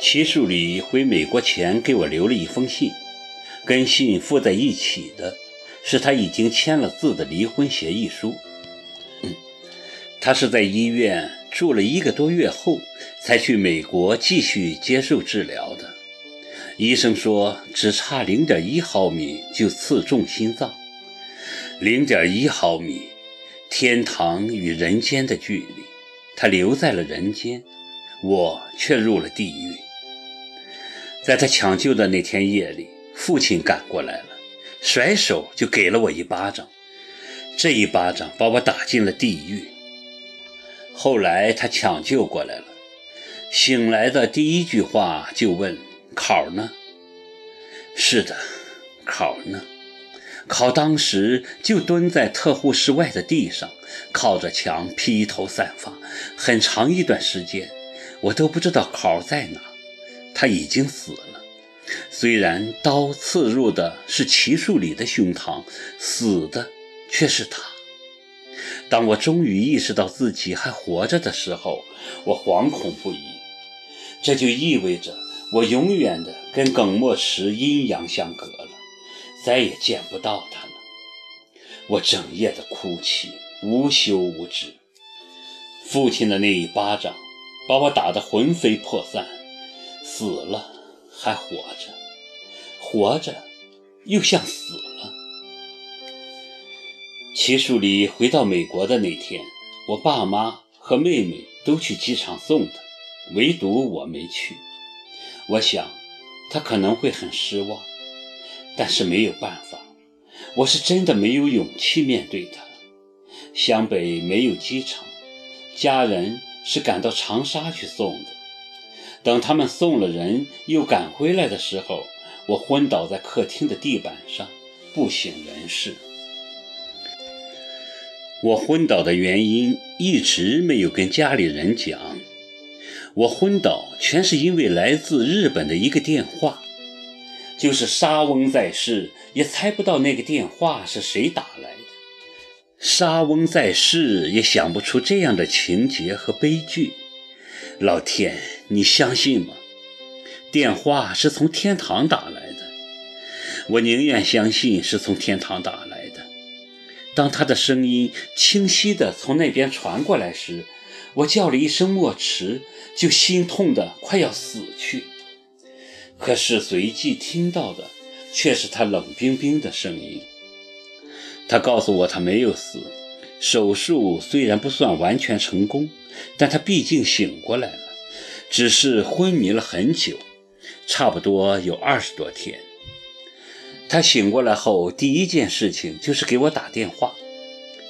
齐树礼回美国前给我留了一封信，跟信附在一起的是他已经签了字的离婚协议书。他是在医院住了一个多月后，才去美国继续接受治疗的。医生说只差零点一毫米就刺中心脏，零点一毫米，天堂与人间的距离。他留在了人间，我却入了地狱。在他抢救的那天夜里，父亲赶过来了，甩手就给了我一巴掌，这一巴掌把我打进了地狱。后来他抢救过来了，醒来的第一句话就问。考呢？是的，考呢？考当时就蹲在特护室外的地上，靠着墙披头散发，很长一段时间，我都不知道考在哪。他已经死了，虽然刀刺入的是齐树礼的胸膛，死的却是他。当我终于意识到自己还活着的时候，我惶恐不已。这就意味着。我永远的跟耿墨池阴阳相隔了，再也见不到他了。我整夜的哭泣，无休无止。父亲的那一巴掌，把我打得魂飞魄散。死了还活着，活着又像死了。齐树礼回到美国的那天，我爸妈和妹妹都去机场送他，唯独我没去。我想，他可能会很失望，但是没有办法，我是真的没有勇气面对他。湘北没有机场，家人是赶到长沙去送的。等他们送了人又赶回来的时候，我昏倒在客厅的地板上，不省人事。我昏倒的原因一直没有跟家里人讲。我昏倒，全是因为来自日本的一个电话。就是沙翁在世，也猜不到那个电话是谁打来的。沙翁在世，也想不出这样的情节和悲剧。老天，你相信吗？电话是从天堂打来的。我宁愿相信是从天堂打来的。当他的声音清晰地从那边传过来时，我叫了一声“莫池”，就心痛的快要死去。可是随即听到的却是他冷冰冰的声音。他告诉我他没有死，手术虽然不算完全成功，但他毕竟醒过来了，只是昏迷了很久，差不多有二十多天。他醒过来后第一件事情就是给我打电话，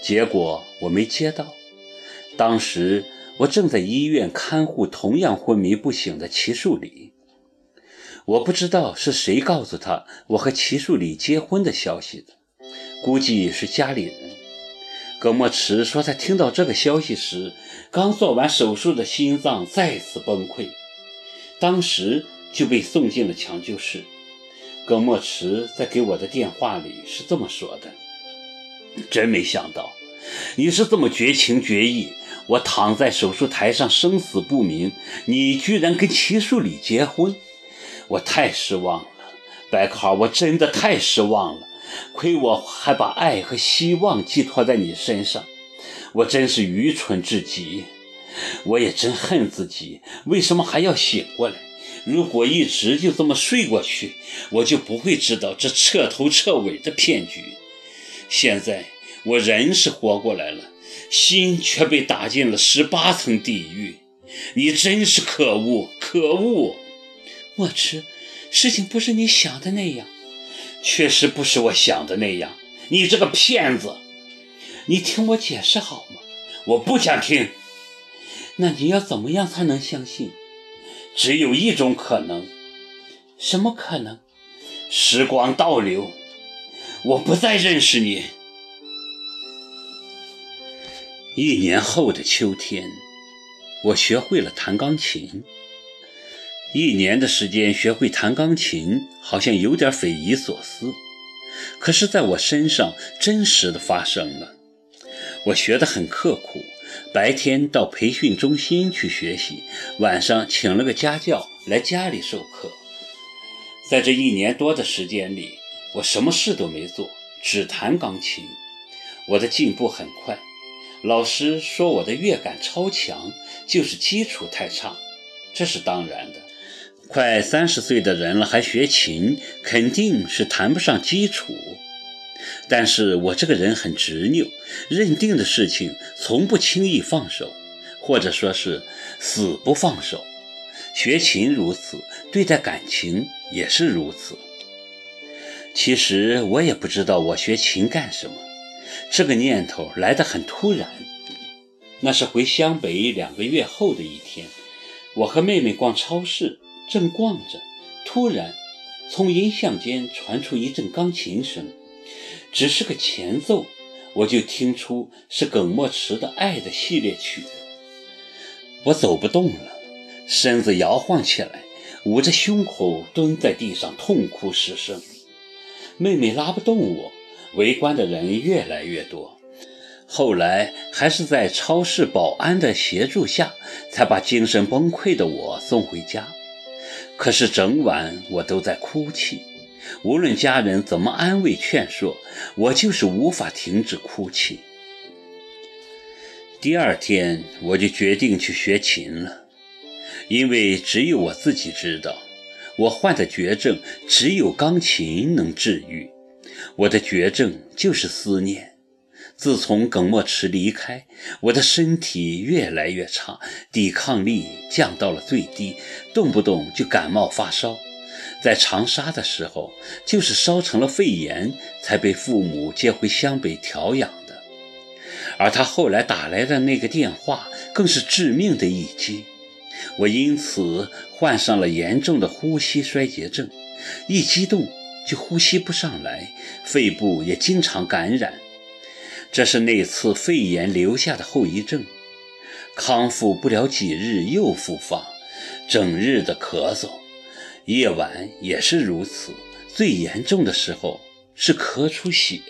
结果我没接到。当时我正在医院看护同样昏迷不醒的齐树礼，我不知道是谁告诉他我和齐树礼结婚的消息的，估计是家里人。葛墨池说，他听到这个消息时，刚做完手术的心脏再次崩溃，当时就被送进了抢救室。葛墨池在给我的电话里是这么说的：“真没想到，你是这么绝情绝义。”我躺在手术台上，生死不明。你居然跟齐树礼结婚，我太失望了，白克豪，我真的太失望了。亏我还把爱和希望寄托在你身上，我真是愚蠢至极。我也真恨自己，为什么还要醒过来？如果一直就这么睡过去，我就不会知道这彻头彻尾的骗局。现在我人是活过来了。心却被打进了十八层地狱，你真是可恶，可恶！莫迟，事情不是你想的那样，确实不是我想的那样。你这个骗子！你听我解释好吗？我不想听。那你要怎么样才能相信？只有一种可能。什么可能？时光倒流，我不再认识你。一年后的秋天，我学会了弹钢琴。一年的时间学会弹钢琴，好像有点匪夷所思。可是，在我身上真实的发生了。我学得很刻苦，白天到培训中心去学习，晚上请了个家教来家里授课。在这一年多的时间里，我什么事都没做，只弹钢琴。我的进步很快，老师说我的乐感超强，就是基础太差，这是当然的。快三十岁的人了还学琴，肯定是谈不上基础。但是我这个人很执拗，认定的事情从不轻易放手，或者说是死不放手。学琴如此，对待感情也是如此。其实我也不知道我学琴干什么，这个念头来得很突然。那是回湘北两个月后的一天，我和妹妹逛超市，正逛着，突然从音像间传出一阵钢琴声。只是个前奏，我就听出是耿墨池的《爱的系列曲》。我走不动了，身子摇晃起来，捂着胸口蹲在地上痛哭失声。妹妹拉不动我，围观的人越来越多。后来还是在超市保安的协助下，才把精神崩溃的我送回家。可是整晚我都在哭泣。无论家人怎么安慰劝说，我就是无法停止哭泣。第二天，我就决定去学琴了，因为只有我自己知道，我患的绝症只有钢琴能治愈。我的绝症就是思念。自从耿墨池离开，我的身体越来越差，抵抗力降到了最低，动不动就感冒发烧。在长沙的时候，就是烧成了肺炎，才被父母接回湘北调养的。而他后来打来的那个电话，更是致命的一击。我因此患上了严重的呼吸衰竭症，一激动就呼吸不上来，肺部也经常感染。这是那次肺炎留下的后遗症。康复不了几日又复发，整日的咳嗽。夜晚也是如此，最严重的时候是咳出血。